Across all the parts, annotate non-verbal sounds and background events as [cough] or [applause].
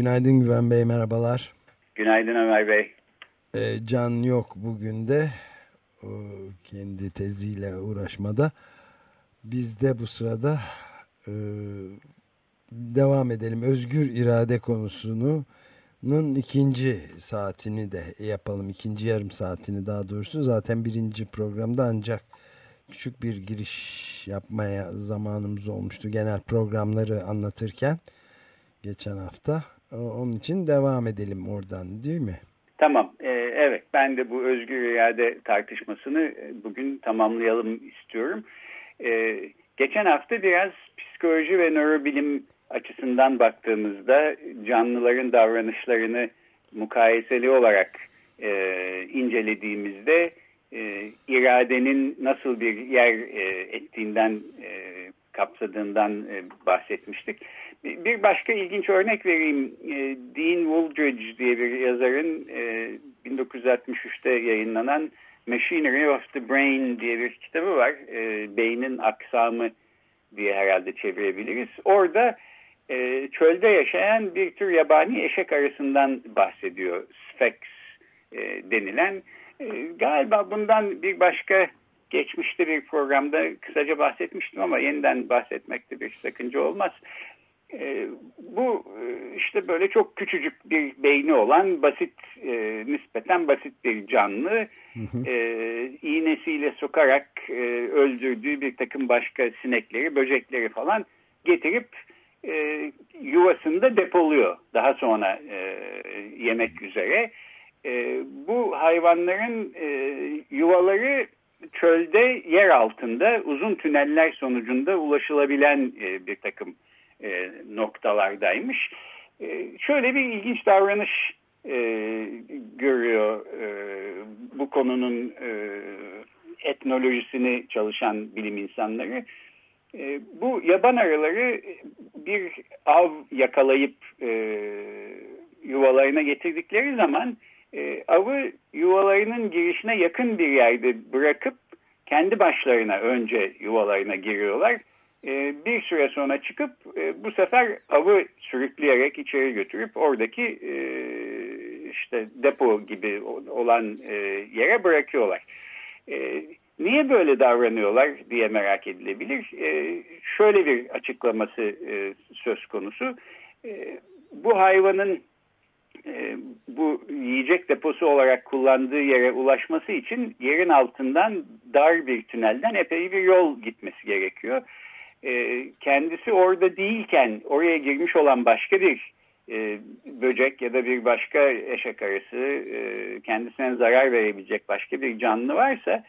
Günaydın Güven Bey, merhabalar. Günaydın Ömer Bey. Ee, Can yok bugün de o kendi teziyle uğraşmada. Biz de bu sırada e, devam edelim. Özgür irade konusunu Nun ikinci saatini de yapalım. ikinci yarım saatini daha doğrusu. Zaten birinci programda ancak küçük bir giriş yapmaya zamanımız olmuştu. Genel programları anlatırken geçen hafta. Onun için devam edelim oradan değil mi? Tamam. Ee, evet ben de bu özgür irade tartışmasını e, bugün tamamlayalım istiyorum. Ee, geçen hafta biraz psikoloji ve nörobilim açısından baktığımızda canlıların davranışlarını mukayeseli olarak e, incelediğimizde e, iradenin nasıl bir yer e, ettiğinden e, kapsadığından e, bahsetmiştik. Bir başka ilginç örnek vereyim. E, Dean Wooldridge diye bir yazarın e, 1963'te yayınlanan Machinery of the Brain diye bir kitabı var. E, beynin aksamı diye herhalde çevirebiliriz. Orada e, çölde yaşayan bir tür yabani eşek arasından bahsediyor. Sphex e, denilen. E, galiba bundan bir başka geçmişte bir programda kısaca bahsetmiştim ama yeniden bahsetmekte bir sakınca olmaz. E, bu e, işte böyle çok küçücük bir beyni olan basit, e, nispeten basit bir canlı. E, iğnesiyle sokarak e, öldürdüğü bir takım başka sinekleri, böcekleri falan getirip e, yuvasında depoluyor daha sonra e, yemek üzere. E, bu hayvanların e, yuvaları çölde yer altında uzun tüneller sonucunda ulaşılabilen e, bir takım e, noktalardaymış. E, şöyle bir ilginç davranış e, görüyor e, bu konunun e, etnolojisini çalışan bilim insanları. E, bu yaban arıları bir av yakalayıp e, yuvalarına getirdikleri zaman e, avı yuvalarının girişine yakın bir yerde bırakıp kendi başlarına önce yuvalarına giriyorlar. E, bir süre sonra çıkıp e, bu sefer avı sürükleyerek içeri götürüp oradaki e, işte depo gibi olan e, yere bırakıyorlar. Niye böyle davranıyorlar diye merak edilebilir. Şöyle bir açıklaması söz konusu. Bu hayvanın bu yiyecek deposu olarak kullandığı yere ulaşması için yerin altından dar bir tünelden epey bir yol gitmesi gerekiyor. E, kendisi orada değilken oraya girmiş olan başka bir e, böcek ya da bir başka eşek arısı e, kendisine zarar verebilecek başka bir canlı varsa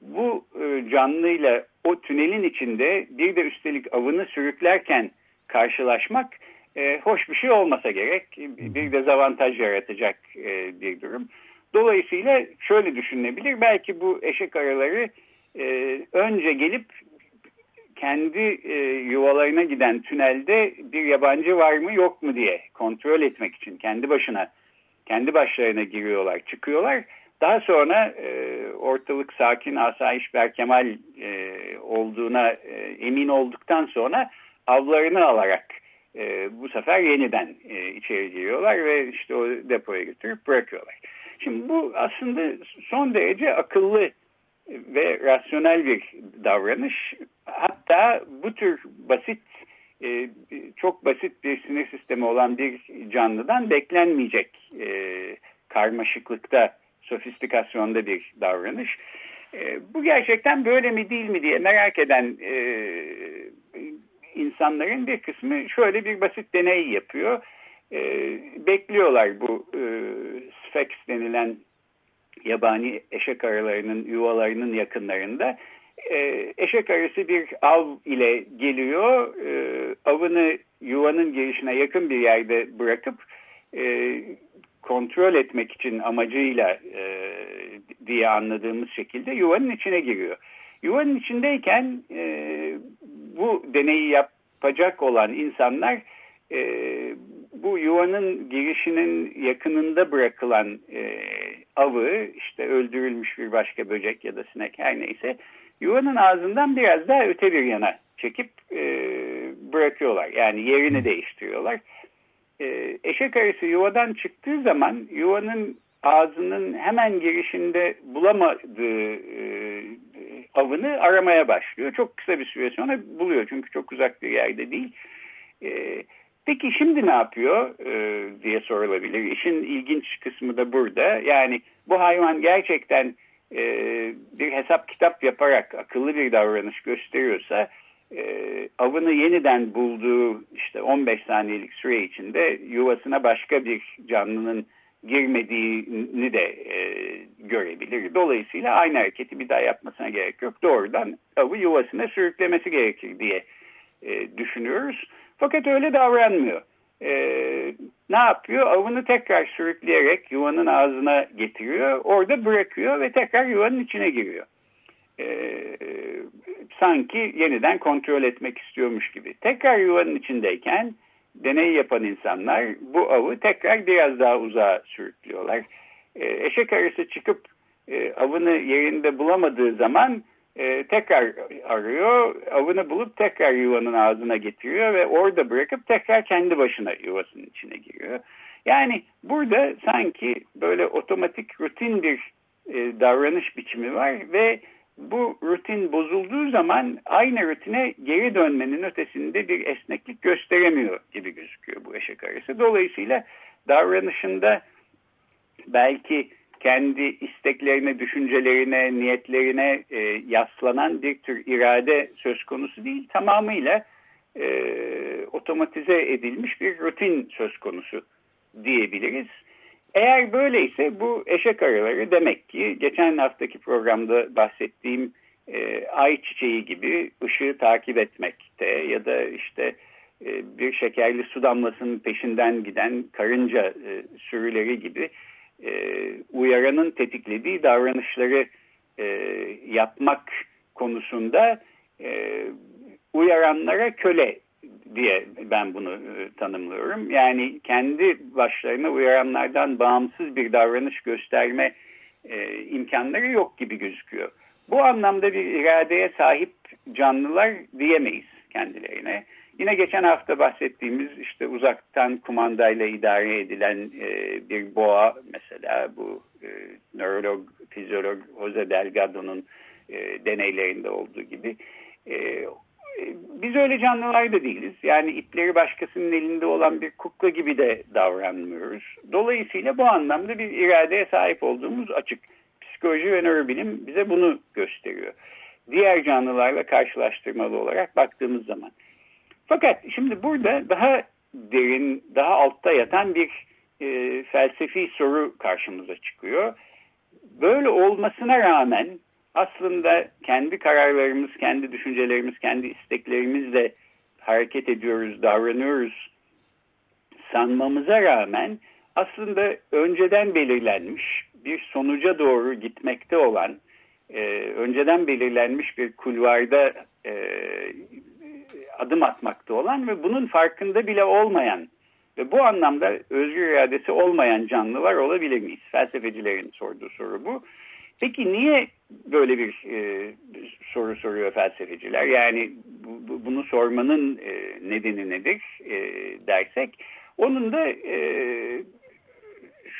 bu e, canlıyla o tünelin içinde bir de üstelik avını sürüklerken karşılaşmak e, hoş bir şey olmasa gerek. Bir dezavantaj yaratacak e, bir durum. Dolayısıyla şöyle düşünülebilir. Belki bu eşek araları e, önce gelip kendi e, yuvalarına giden tünelde bir yabancı var mı yok mu diye kontrol etmek için kendi başına kendi başlarına giriyorlar çıkıyorlar daha sonra e, ortalık sakin, asayiş, berkemal e, olduğuna e, emin olduktan sonra avlarını alarak e, bu sefer yeniden e, içeri giriyorlar ve işte o depoya götürüp bırakıyorlar. Şimdi bu aslında son derece akıllı ve rasyonel bir davranış. Hatta bu tür basit, e, çok basit bir sinir sistemi olan bir canlıdan beklenmeyecek e, karmaşıklıkta sofistikasyonda bir davranış. E, bu gerçekten böyle mi değil mi diye merak eden insanların bir kısmı şöyle bir basit deney yapıyor. Bekliyorlar bu e, Sphex denilen yabani eşek arılarının yuvalarının yakınlarında. E, eşek arısı bir av ile geliyor. E, avını yuvanın girişine yakın bir yerde bırakıp e, kontrol etmek için amacıyla e, diye anladığımız şekilde yuvanın içine giriyor. Yuvanın içindeyken bu deneyi yapacak olan insanlar bu yuvanın girişinin yakınında bırakılan avı işte öldürülmüş bir başka böcek ya da sinek her neyse yuvanın ağzından biraz daha öte bir yana çekip e, bırakıyorlar. Yani yerini değiştiriyorlar. E, eşek arısı yuvadan çıktığı zaman yuvanın ağzının hemen girişinde bulamadığı e, avını aramaya başlıyor. Çok kısa bir süre sonra buluyor çünkü çok uzak bir yerde değil. E, peki şimdi ne yapıyor e, diye sorulabilir. İşin ilginç kısmı da burada. Yani bu hayvan gerçekten e, bir hesap kitap yaparak akıllı bir davranış gösteriyorsa e, avını yeniden bulduğu işte 15 saniyelik süre içinde yuvasına başka bir canlının girmediğini de e, görebilir. Dolayısıyla aynı hareketi bir daha yapmasına gerek yok. Doğrudan avı yuvasına sürüklemesi gerekir diye e, düşünüyoruz. Fakat öyle davranmıyor. E, ne yapıyor? Avını tekrar sürükleyerek yuvanın ağzına getiriyor. Orada bırakıyor ve tekrar yuvanın içine giriyor. E, sanki yeniden kontrol etmek istiyormuş gibi. Tekrar yuvanın içindeyken deney yapan insanlar bu avı tekrar biraz daha uzağa sürüklüyorlar. E, eşek arısı çıkıp e, avını yerinde bulamadığı zaman e, tekrar arıyor, avını bulup tekrar yuvanın ağzına getiriyor ve orada bırakıp tekrar kendi başına yuvasının içine giriyor. Yani burada sanki böyle otomatik rutin bir e, davranış biçimi var ve bu rutin bozulduğu zaman aynı rutine geri dönmenin ötesinde bir esneklik gösteremiyor gibi gözüküyor bu eşek arısı. Dolayısıyla davranışında belki kendi isteklerine, düşüncelerine, niyetlerine e, yaslanan bir tür irade söz konusu değil. Tamamıyla e, otomatize edilmiş bir rutin söz konusu diyebiliriz. Eğer böyleyse bu eşek arıları demek ki geçen haftaki programda bahsettiğim e, ay çiçeği gibi ışığı takip etmekte ya da işte e, bir şekerli su damlasının peşinden giden karınca e, sürüleri gibi e, uyaranın tetiklediği davranışları e, yapmak konusunda e, uyaranlara köle diye ben bunu e, tanımlıyorum. Yani kendi başlarına uyaranlardan bağımsız bir davranış gösterme e, imkanları yok gibi gözüküyor. Bu anlamda bir iradeye sahip canlılar diyemeyiz kendilerine. Yine geçen hafta bahsettiğimiz işte uzaktan kumandayla idare edilen e, bir boğa mesela bu e, nörolog, fizyolog Jose Delgado'nun e, deneylerinde olduğu gibi e, biz öyle canlılar da değiliz. Yani ipleri başkasının elinde olan bir kukla gibi de davranmıyoruz. Dolayısıyla bu anlamda bir iradeye sahip olduğumuz açık. Psikoloji ve nörobilim bize bunu gösteriyor. Diğer canlılarla karşılaştırmalı olarak baktığımız zaman. Fakat şimdi burada daha derin, daha altta yatan bir e, felsefi soru karşımıza çıkıyor. Böyle olmasına rağmen aslında kendi kararlarımız, kendi düşüncelerimiz, kendi isteklerimizle hareket ediyoruz, davranıyoruz sanmamıza rağmen aslında önceden belirlenmiş bir sonuca doğru gitmekte olan, e, önceden belirlenmiş bir kulvarda e, adım atmakta olan ve bunun farkında bile olmayan ve bu anlamda özgür iradesi olmayan canlılar olabilir miyiz? Felsefecilerin sorduğu soru bu. Peki niye böyle bir e, soru soruyor felsefeciler? Yani bu, bunu sormanın e, nedeni nedir e, dersek, onun da e,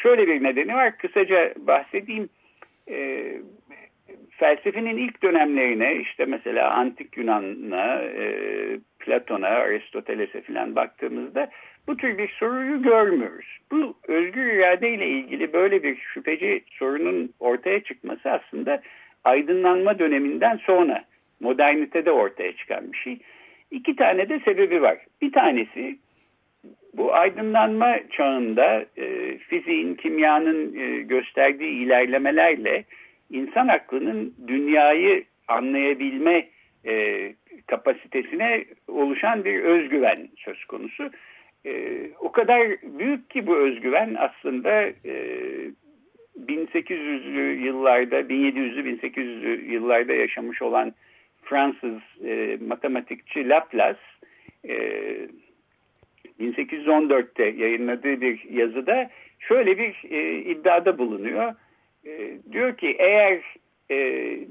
şöyle bir nedeni var. Kısaca bahsedeyim. E, felsefenin ilk dönemlerine işte mesela Antik Yunan'a, e, Platon'a, Aristoteles'e falan baktığımızda bu tür bir soruyu görmüyoruz. Bu özgür irade ile ilgili böyle bir şüpheci sorunun ortaya çıkması aslında aydınlanma döneminden sonra modernitede ortaya çıkan bir şey. İki tane de sebebi var. Bir tanesi bu aydınlanma çağında e, fiziğin, kimyanın e, gösterdiği ilerlemelerle insan aklının dünyayı anlayabilme e, kapasitesine oluşan bir özgüven söz konusu. E, o kadar büyük ki bu özgüven aslında e, 1800'lü yıllarda, 1700'lü 1800'lü yıllarda yaşamış olan Fransız e, matematikçi Laplace e, 1814'te yayınladığı bir yazıda şöyle bir e, iddiada bulunuyor. E, diyor ki eğer e,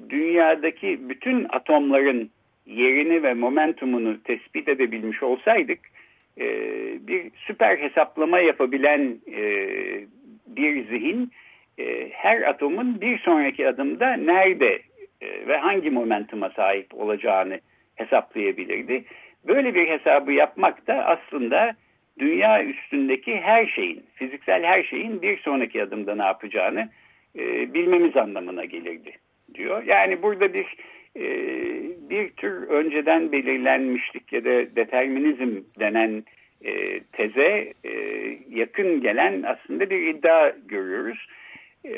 dünyadaki bütün atomların yerini ve momentumunu tespit edebilmiş olsaydık e, bir süper hesaplama yapabilen e, bir zihin e, her atomun bir sonraki adımda nerede e, ve hangi momentuma sahip olacağını hesaplayabilirdi. Böyle bir hesabı yapmak da aslında dünya üstündeki her şeyin, fiziksel her şeyin bir sonraki adımda ne yapacağını e, bilmemiz anlamına gelirdi diyor. Yani burada bir e, bir tür önceden belirlenmişlik ya da determinizm denen e, teze e, yakın gelen aslında bir iddia görüyoruz. E,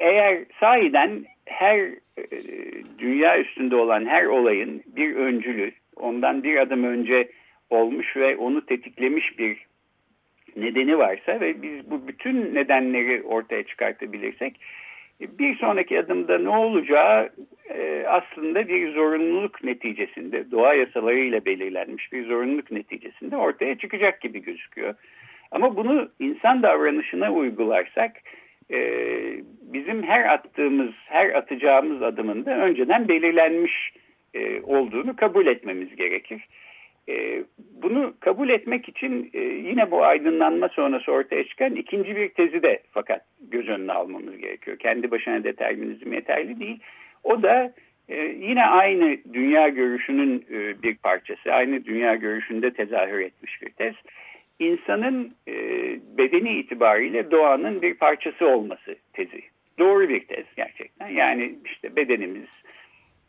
eğer sahiden her e, dünya üstünde olan her olayın bir öncülü, ondan bir adım önce olmuş ve onu tetiklemiş bir nedeni varsa ve biz bu bütün nedenleri ortaya çıkartabilirsek bir sonraki adımda ne olacağı e, aslında bir zorunluluk neticesinde doğa yasalarıyla belirlenmiş bir zorunluluk neticesinde ortaya çıkacak gibi gözüküyor. Ama bunu insan davranışına uygularsak e, bizim her attığımız, her atacağımız adımında önceden belirlenmiş e, olduğunu kabul etmemiz gerekir. E, bunu kabul etmek için e, yine bu aydınlanma sonrası ortaya çıkan ikinci bir tezi de fakat göz önüne almamız gerekiyor. Kendi başına determinizm yeterli değil. O da e, yine aynı dünya görüşünün bir parçası, aynı dünya görüşünde tezahür etmiş bir tez. İnsanın bedeni itibariyle doğanın bir parçası olması tezi. Doğru bir tez gerçekten. Yani işte bedenimiz,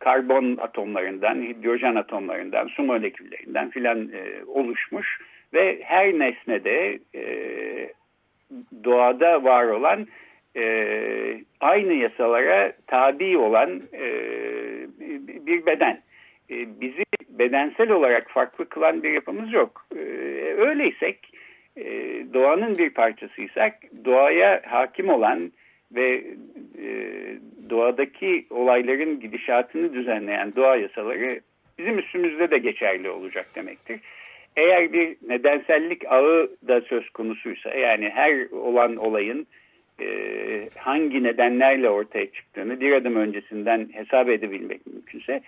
karbon atomlarından, hidrojen atomlarından, su moleküllerinden filan e, oluşmuş ve her nesnede e, doğada var olan e, aynı yasalara tabi olan e, bir beden. E, bizi bedensel olarak farklı kılan bir yapımız yok. E, öyleysek e, doğanın bir parçasıysak doğaya hakim olan ve e, doğadaki olayların gidişatını düzenleyen doğa yasaları bizim üstümüzde de geçerli olacak demektir. Eğer bir nedensellik ağı da söz konusuysa yani her olan olayın e, hangi nedenlerle ortaya çıktığını bir adım öncesinden hesap edebilmek mümkünse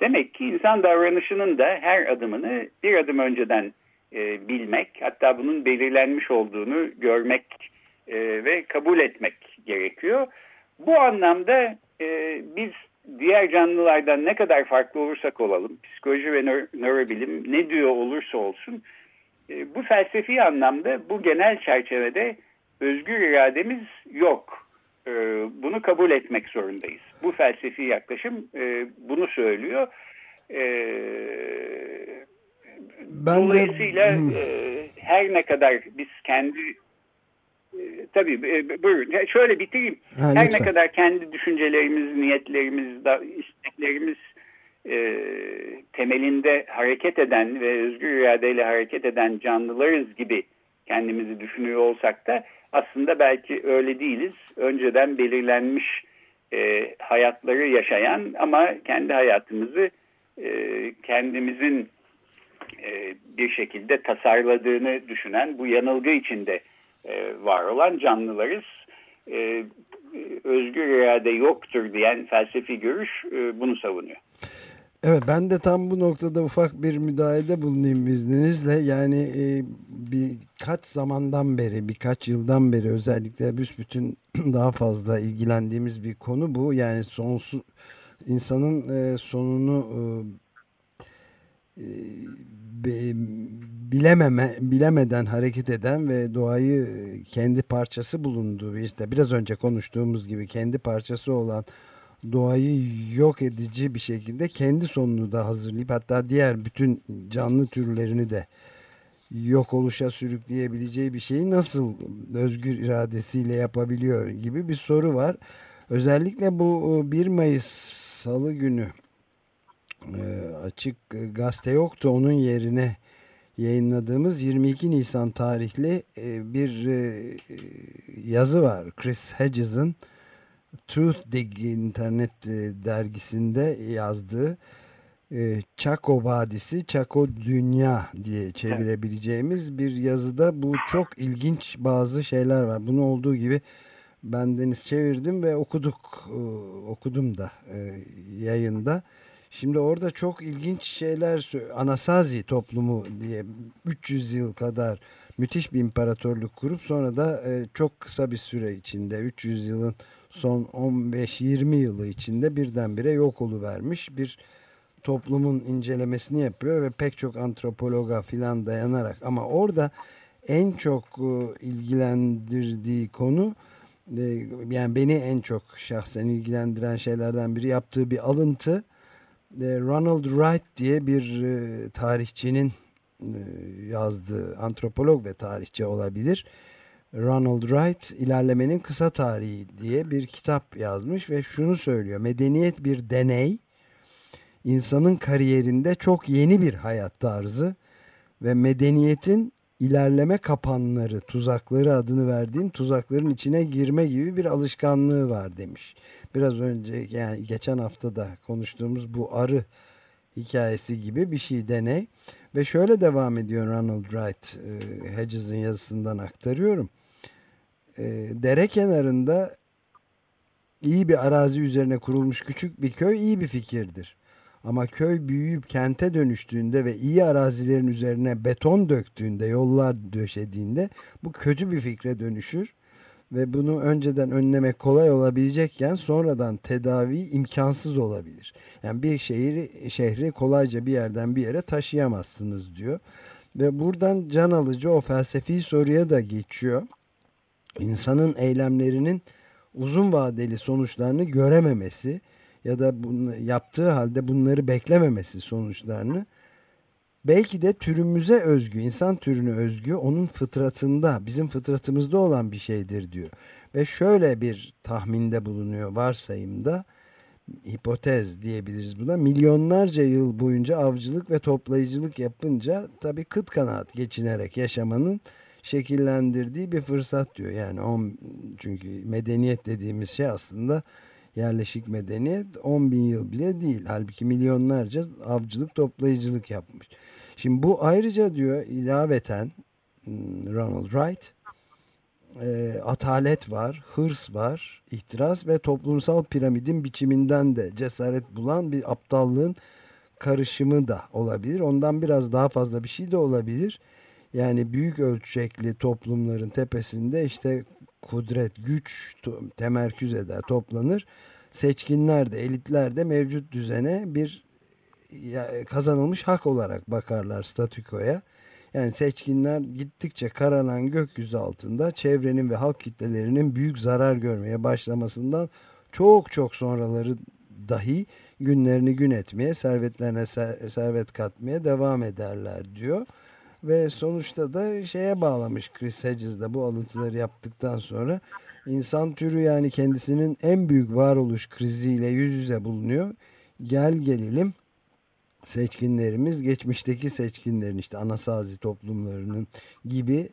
demek ki insan davranışının da her adımını bir adım önceden e, bilmek hatta bunun belirlenmiş olduğunu görmek e, ve kabul etmek gerekiyor. Bu anlamda e, biz diğer canlılardan ne kadar farklı olursak olalım, psikoloji ve nö nörobilim ne diyor olursa olsun, e, bu felsefi anlamda bu genel çerçevede özgür irademiz yok. E, bunu kabul etmek zorundayız. Bu felsefi yaklaşım e, bunu söylüyor. E, ben dolayısıyla de... e, her ne kadar biz kendi tabii e, buyurun. Şöyle bitireyim. Ha, Her lütfen. ne kadar kendi düşüncelerimiz, niyetlerimiz, isteklerimiz e, temelinde hareket eden ve özgür iradeyle hareket eden canlılarız gibi kendimizi düşünüyor olsak da aslında belki öyle değiliz. Önceden belirlenmiş e, hayatları yaşayan ama kendi hayatımızı e, kendimizin e, bir şekilde tasarladığını düşünen bu yanılgı içinde e, var olan canlılarız. E, özgür irade yoktur diyen felsefi görüş e, bunu savunuyor. Evet ben de tam bu noktada ufak bir müdahalede bulunayım izninizle. Yani e, birkaç zamandan beri, birkaç yıldan beri özellikle büsbütün [clears throat] daha fazla ilgilendiğimiz bir konu bu. Yani sonsuz insanın e, sonunu bilememe, bilemeden hareket eden ve doğayı kendi parçası bulunduğu işte biraz önce konuştuğumuz gibi kendi parçası olan doğayı yok edici bir şekilde kendi sonunu da hazırlayıp hatta diğer bütün canlı türlerini de yok oluşa sürükleyebileceği bir şeyi nasıl özgür iradesiyle yapabiliyor gibi bir soru var. Özellikle bu 1 Mayıs Salı günü e, açık gazete yoktu. Onun yerine yayınladığımız 22 Nisan tarihli e, bir e, yazı var. Chris Hedges'ın Truth Dig internet e, dergisinde yazdığı e, Chaco Vadisi, Chaco Dünya diye çevirebileceğimiz bir yazıda bu çok ilginç bazı şeyler var. Bunu olduğu gibi ben Deniz çevirdim ve okuduk, e, okudum da e, yayında. Şimdi orada çok ilginç şeyler Anasazi toplumu diye 300 yıl kadar müthiş bir imparatorluk kurup sonra da e, çok kısa bir süre içinde 300 yılın son 15-20 yılı içinde birdenbire yok oluvermiş bir toplumun incelemesini yapıyor ve pek çok antropologa filan dayanarak. Ama orada en çok e, ilgilendirdiği konu e, yani beni en çok şahsen ilgilendiren şeylerden biri yaptığı bir alıntı Ronald Wright diye bir tarihçinin yazdığı antropolog ve tarihçi olabilir. Ronald Wright ilerlemenin kısa tarihi diye bir kitap yazmış ve şunu söylüyor. Medeniyet bir deney insanın kariyerinde çok yeni bir hayat tarzı ve medeniyetin ilerleme kapanları, tuzakları adını verdiğim tuzakların içine girme gibi bir alışkanlığı var demiş. Biraz önce yani geçen hafta da konuştuğumuz bu arı hikayesi gibi bir şey deney. Ve şöyle devam ediyor Ronald Wright, e, Hedges'in yazısından aktarıyorum. E, dere kenarında iyi bir arazi üzerine kurulmuş küçük bir köy iyi bir fikirdir. Ama köy büyüyüp kente dönüştüğünde ve iyi arazilerin üzerine beton döktüğünde, yollar döşediğinde bu kötü bir fikre dönüşür. Ve bunu önceden önlemek kolay olabilecekken sonradan tedavi imkansız olabilir. Yani bir şehri, şehri kolayca bir yerden bir yere taşıyamazsınız diyor. Ve buradan can alıcı o felsefi soruya da geçiyor. İnsanın eylemlerinin uzun vadeli sonuçlarını görememesi ya da bunu yaptığı halde bunları beklememesi sonuçlarını belki de türümüze özgü, insan türüne özgü onun fıtratında, bizim fıtratımızda olan bir şeydir diyor. Ve şöyle bir tahminde bulunuyor varsayımda, hipotez diyebiliriz buna. Milyonlarca yıl boyunca avcılık ve toplayıcılık yapınca tabii kıt kanaat geçinerek yaşamanın şekillendirdiği bir fırsat diyor. Yani on, çünkü medeniyet dediğimiz şey aslında yerleşik medeniyet 10 bin yıl bile değil. Halbuki milyonlarca avcılık toplayıcılık yapmış. Şimdi bu ayrıca diyor ilaveten hmm, Ronald Wright e, atalet var, hırs var, ihtiras ve toplumsal piramidin biçiminden de cesaret bulan bir aptallığın karışımı da olabilir. Ondan biraz daha fazla bir şey de olabilir. Yani büyük ölçekli toplumların tepesinde işte kudret, güç temerküz eder, toplanır. Seçkinler de, elitler de mevcut düzene bir kazanılmış hak olarak bakarlar statükoya. Yani seçkinler gittikçe karalan gökyüzü altında çevrenin ve halk kitlelerinin büyük zarar görmeye başlamasından çok çok sonraları dahi günlerini gün etmeye, servetlerine servet katmaya devam ederler diyor. Ve sonuçta da şeye bağlamış Chris Hedges de bu alıntıları yaptıktan sonra insan türü yani kendisinin en büyük varoluş kriziyle yüz yüze bulunuyor. Gel gelelim seçkinlerimiz geçmişteki seçkinlerin işte anasazi toplumlarının gibi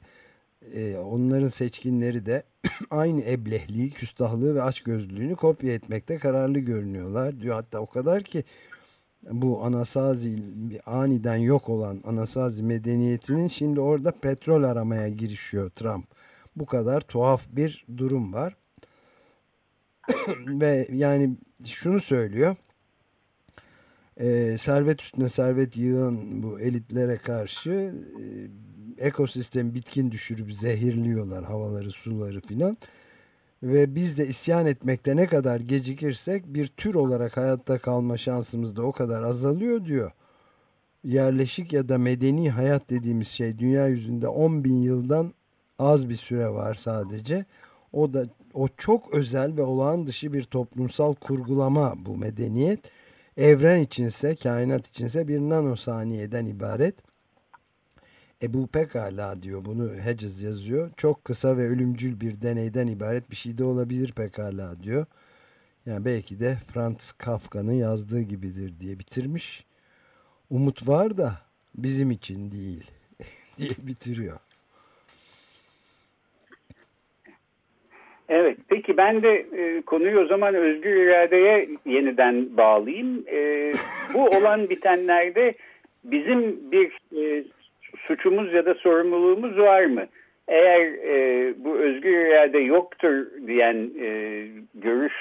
e, onların seçkinleri de [clears throat] aynı eblehliği, küstahlığı ve açgözlülüğünü kopya etmekte kararlı görünüyorlar diyor. Hatta o kadar ki bu Anasazi aniden yok olan Anasazi medeniyetinin şimdi orada petrol aramaya girişiyor Trump. Bu kadar tuhaf bir durum var. [clears throat] Ve yani şunu söylüyor. E, servet üstüne servet yığın bu elitlere karşı e, ekosistem bitkin düşürüp zehirliyorlar havaları suları filan ve biz de isyan etmekte ne kadar gecikirsek bir tür olarak hayatta kalma şansımız da o kadar azalıyor diyor. Yerleşik ya da medeni hayat dediğimiz şey dünya yüzünde 10 bin yıldan az bir süre var sadece. O da o çok özel ve olağan dışı bir toplumsal kurgulama bu medeniyet. Evren içinse, kainat içinse bir nanosaniyeden ibaret. E bu pekala diyor bunu Hedges yazıyor. Çok kısa ve ölümcül bir deneyden ibaret bir şey de olabilir pekala diyor. Yani belki de Franz Kafka'nın yazdığı gibidir diye bitirmiş. umut var da bizim için değil [laughs] diye bitiriyor. Evet, peki ben de e, konuyu o zaman özgür iradeye yeniden bağlayayım. E, [laughs] bu olan bitenlerde bizim bir e, suçumuz ya da sorumluluğumuz var mı? Eğer e, bu özgür irade yoktur diyen e, görüş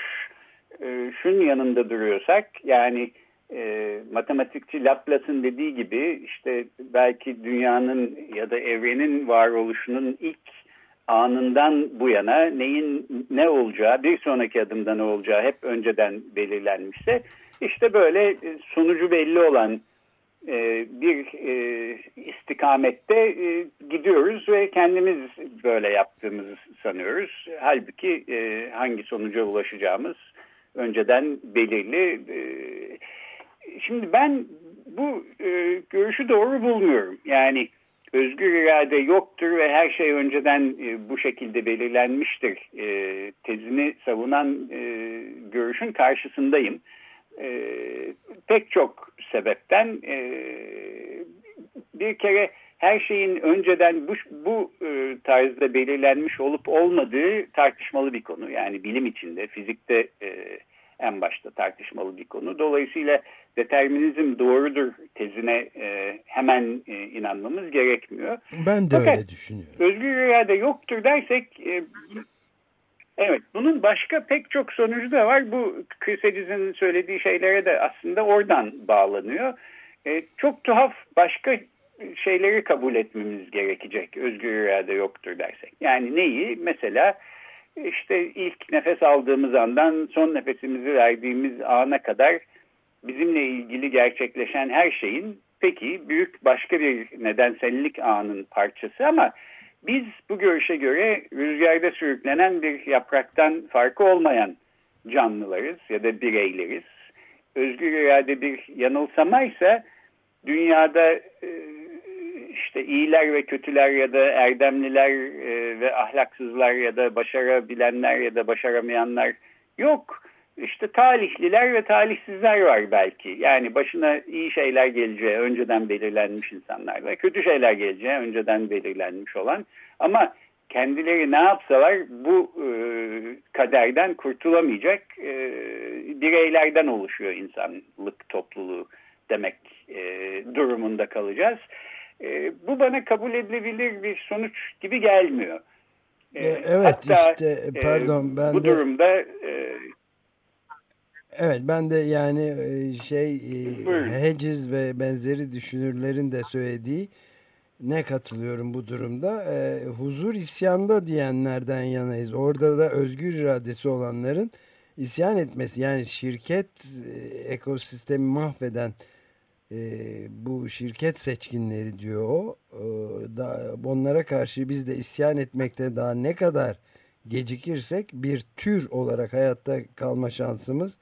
e, şunun yanında duruyorsak, yani e, matematikçi Laplace'ın dediği gibi işte belki dünyanın ya da evrenin varoluşunun ilk anından bu yana neyin ne olacağı, bir sonraki adımda ne olacağı hep önceden belirlenmişse işte böyle sonucu belli olan e, bir e, istikamette e, gidiyoruz ve kendimiz böyle yaptığımızı sanıyoruz. Halbuki e, hangi sonuca ulaşacağımız önceden belirli. E, şimdi ben bu e, görüşü doğru bulmuyorum. Yani özgür irade yoktur ve her şey önceden e, bu şekilde belirlenmiştir e, tezini savunan e, görüşün karşısındayım. E, pek çok sebepten e, bir kere her şeyin önceden bu, bu e, tarzda belirlenmiş olup olmadığı tartışmalı bir konu. Yani bilim içinde, fizikte e, en başta tartışmalı bir konu. Dolayısıyla determinizm doğrudur tezine e, hemen e, inanmamız gerekmiyor. Ben de Fakat, öyle düşünüyorum. Özgür irade yoktur dersek e, evet bunun başka pek çok sonucu da var. Bu Edison'ın söylediği şeylere de aslında oradan bağlanıyor. E, çok tuhaf başka şeyleri kabul etmemiz gerekecek özgür irade yoktur dersek. Yani neyi? Mesela işte ilk nefes aldığımız andan son nefesimizi verdiğimiz ana kadar bizimle ilgili gerçekleşen her şeyin peki büyük başka bir nedensellik anın parçası ama biz bu görüşe göre rüzgarda sürüklenen bir yapraktan farkı olmayan canlılarız ya da bireyleriz. Özgür irade bir yanılsamaysa dünyada e, işte iyiler ve kötüler ya da erdemliler e, ve ahlaksızlar ya da başarabilenler ya da başaramayanlar yok. İşte talihliler ve talihsizler var belki. Yani başına iyi şeyler geleceği önceden belirlenmiş insanlar ve kötü şeyler geleceği önceden belirlenmiş olan. Ama kendileri ne yapsalar bu e, kaderden kurtulamayacak e, bireylerden oluşuyor insanlık topluluğu demek e, durumunda kalacağız. E, bu bana kabul edilebilir bir sonuç gibi gelmiyor. E, evet Hatta, işte e, pardon ben bu de... durumda e, Evet ben de yani e, şey e, Hedges ve benzeri düşünürlerin de söylediği ne katılıyorum bu durumda. E, huzur isyanda diyenlerden yanayız. Orada da özgür iradesi olanların isyan etmesi yani şirket ekosistemi mahveden e, bu şirket seçkinleri diyor o. E, da, onlara karşı biz de isyan etmekte daha ne kadar gecikirsek bir tür olarak hayatta kalma şansımız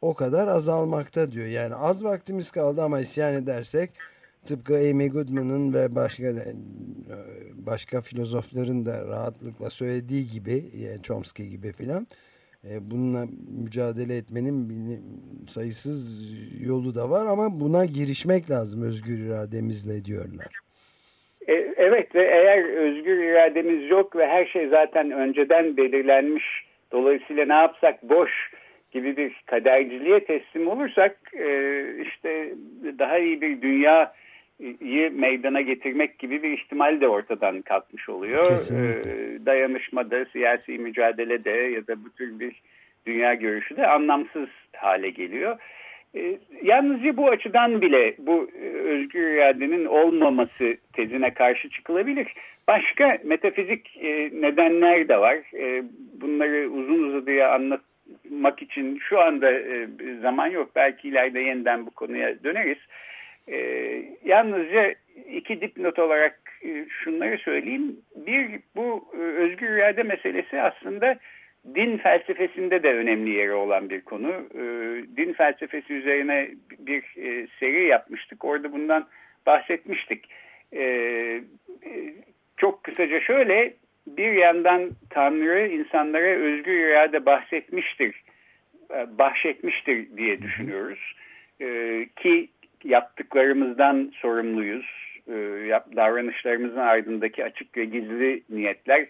o kadar azalmakta diyor. Yani az vaktimiz kaldı ama isyan edersek tıpkı Amy Goodman'ın ve başka e, başka filozofların da rahatlıkla söylediği gibi yani Chomsky gibi filan bununla mücadele etmenin sayısız yolu da var ama buna girişmek lazım özgür irademizle diyorlar. E, evet ve eğer özgür irademiz yok ve her şey zaten önceden belirlenmiş dolayısıyla ne yapsak boş gibi bir kaderciliğe teslim olursak e, işte daha iyi bir dünya meydana getirmek gibi bir ihtimal de ortadan kalkmış oluyor. Kesinlikle. Ee, dayanışmada, siyasi mücadelede ya da bu tür bir dünya görüşü de anlamsız hale geliyor. Ee, yalnızca bu açıdan bile bu e, özgür iradenin olmaması tezine karşı çıkılabilir. Başka metafizik e, nedenler de var. E, bunları uzun uzadıya anlatmak için şu anda zaman yok. Belki ileride yeniden bu konuya döneriz. E, yalnızca iki dipnot olarak e, şunları söyleyeyim. Bir, bu e, özgür irade meselesi aslında din felsefesinde de önemli yeri olan bir konu. E, din felsefesi üzerine bir e, seri yapmıştık. Orada bundan bahsetmiştik. E, e, çok kısaca şöyle, bir yandan Tanrı insanlara özgür irade bahsetmiştir, e, bahşetmiştir diye düşünüyoruz. E, ki yaptıklarımızdan sorumluyuz. E, davranışlarımızın ardındaki açık ve gizli niyetler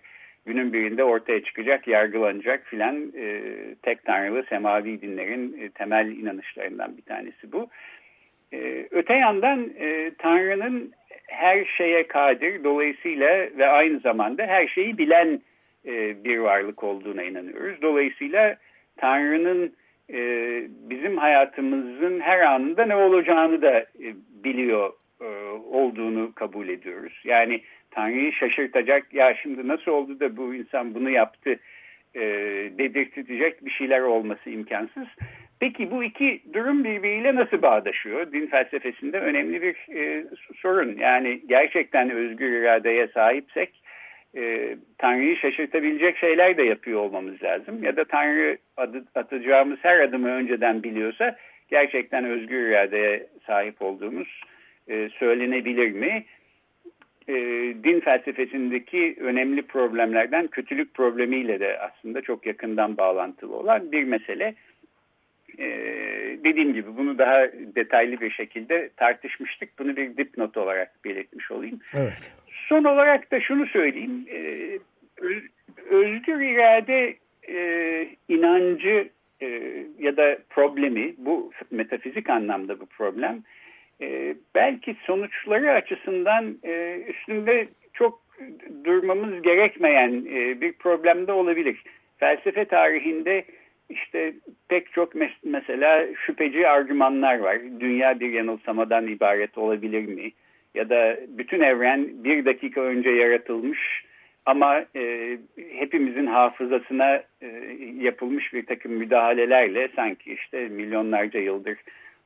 günün birinde ortaya çıkacak, yargılanacak filan e, tek tanrılı semavi dinlerin e, temel inanışlarından bir tanesi bu. E, öte yandan Tanrı'nın her şeye kadir, dolayısıyla ve aynı zamanda her şeyi bilen bir varlık olduğuna inanıyoruz. Dolayısıyla Tanrı'nın e, bizim hayatımızın her anında ne olacağını da e, biliyor e, olduğunu kabul ediyoruz. Yani Tanrı'yı şaşırtacak ya şimdi nasıl oldu da bu insan bunu yaptı e, dedirtecek bir şeyler olması imkansız. Peki bu iki durum birbiriyle nasıl bağdaşıyor? Din felsefesinde önemli bir e, sorun. Yani gerçekten özgür iradeye sahipsek e, Tanrı'yı şaşırtabilecek şeyler de yapıyor olmamız lazım. Ya da Tanrı adı, atacağımız her adımı önceden biliyorsa gerçekten özgür iradeye sahip olduğumuz e, söylenebilir mi? E, din felsefesindeki önemli problemlerden kötülük problemiyle de aslında çok yakından bağlantılı olan bir mesele. E, dediğim gibi bunu daha detaylı bir şekilde tartışmıştık. Bunu bir dipnot olarak belirtmiş olayım. Evet. Son olarak da şunu söyleyeyim. E, özgür irade e, inancı e, ya da problemi, bu metafizik anlamda bu problem, e, belki sonuçları açısından e, üstünde çok durmamız gerekmeyen bir problemde olabilir. Felsefe tarihinde işte pek çok mes mesela şüpheci argümanlar var. Dünya bir yanılsamadan ibaret olabilir mi? Ya da bütün evren bir dakika önce yaratılmış ama e, hepimizin hafızasına e, yapılmış bir takım müdahalelerle sanki işte milyonlarca yıldır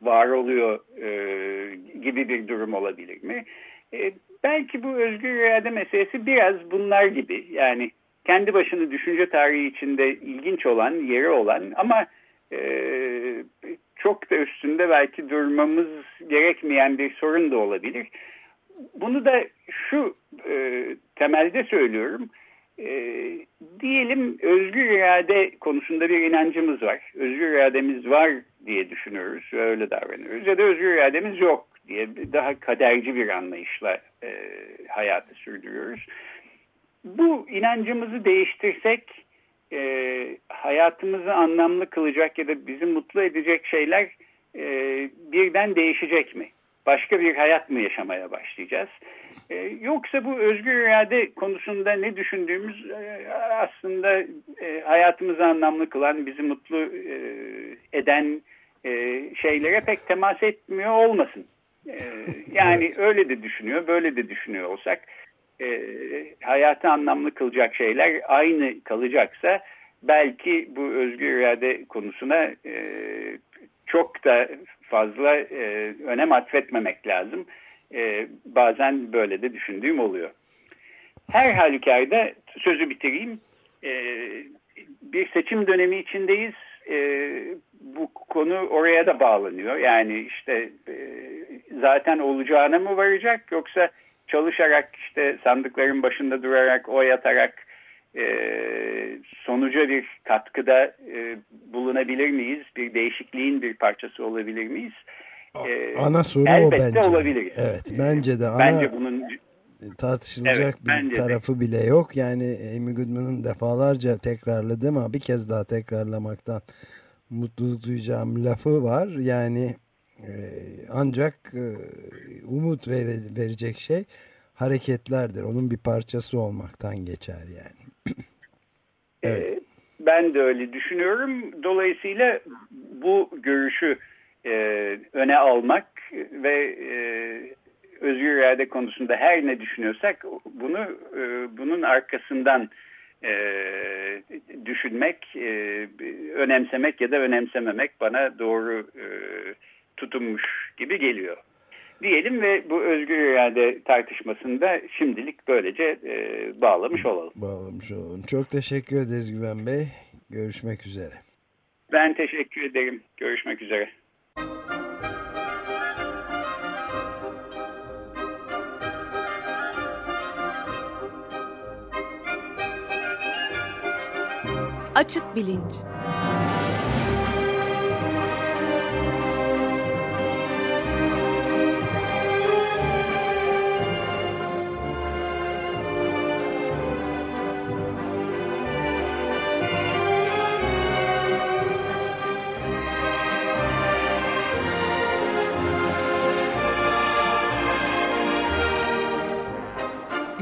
var oluyor e, gibi bir durum olabilir mi? E, belki bu özgür irade meselesi biraz bunlar gibi. Yani kendi başını düşünce tarihi içinde ilginç olan, yeri olan ama e, çok da üstünde belki durmamız gerekmeyen bir sorun da olabilir. Bunu da şu e, temelde söylüyorum. E, diyelim özgür irade konusunda bir inancımız var. Özgür irademiz var diye düşünüyoruz ve öyle davranıyoruz. Ya da özgür irademiz yok diye daha kaderci bir anlayışla e, hayatı sürdürüyoruz. Bu inancımızı değiştirsek e, hayatımızı anlamlı kılacak ya da bizi mutlu edecek şeyler e, birden değişecek mi? Başka bir hayat mı yaşamaya başlayacağız? E, yoksa bu özgür irade konusunda ne düşündüğümüz e, aslında e, hayatımızı anlamlı kılan, bizi mutlu e, eden e, şeylere pek temas etmiyor olmasın. E, yani evet. öyle de düşünüyor, böyle de düşünüyor olsak e, hayatı anlamlı kılacak şeyler aynı kalacaksa belki bu özgür irade konusuna e, çok da fazla e, önem atfetmemek lazım. E, bazen böyle de düşündüğüm oluyor. Her halükarda sözü bitireyim. E, bir seçim dönemi içindeyiz. E, bu konu oraya da bağlanıyor. Yani işte e, zaten olacağına mı varacak yoksa çalışarak işte sandıkların başında durarak oy atarak e, sonuca bir katkıda e, bulunabilir miyiz? Bir değişikliğin bir parçası olabilir miyiz? E, ana soru elbette o bence. olabilir. Evet bence de. Ana, bence bunun tartışılacak evet, bir tarafı de. bile yok. Yani Amy Goodman'ın defalarca tekrarladı ama bir kez daha tekrarlamaktan mutluluk duyacağım lafı var. Yani ee, ancak e, umut verecek şey hareketlerdir. Onun bir parçası olmaktan geçer yani. Evet. Ben de öyle düşünüyorum. Dolayısıyla bu görüşü e, öne almak ve e, özgür irade konusunda her ne düşünüyorsak bunu e, bunun arkasından e, düşünmek, e, önemsemek ya da önemsememek bana doğru e, tutunmuş gibi geliyor. Diyelim ve bu özgür irade tartışmasında şimdilik böylece e, bağlamış olalım. Bağlamış olalım. Çok teşekkür ederiz Güven Bey. Görüşmek üzere. Ben teşekkür ederim. Görüşmek üzere. Açık Bilinç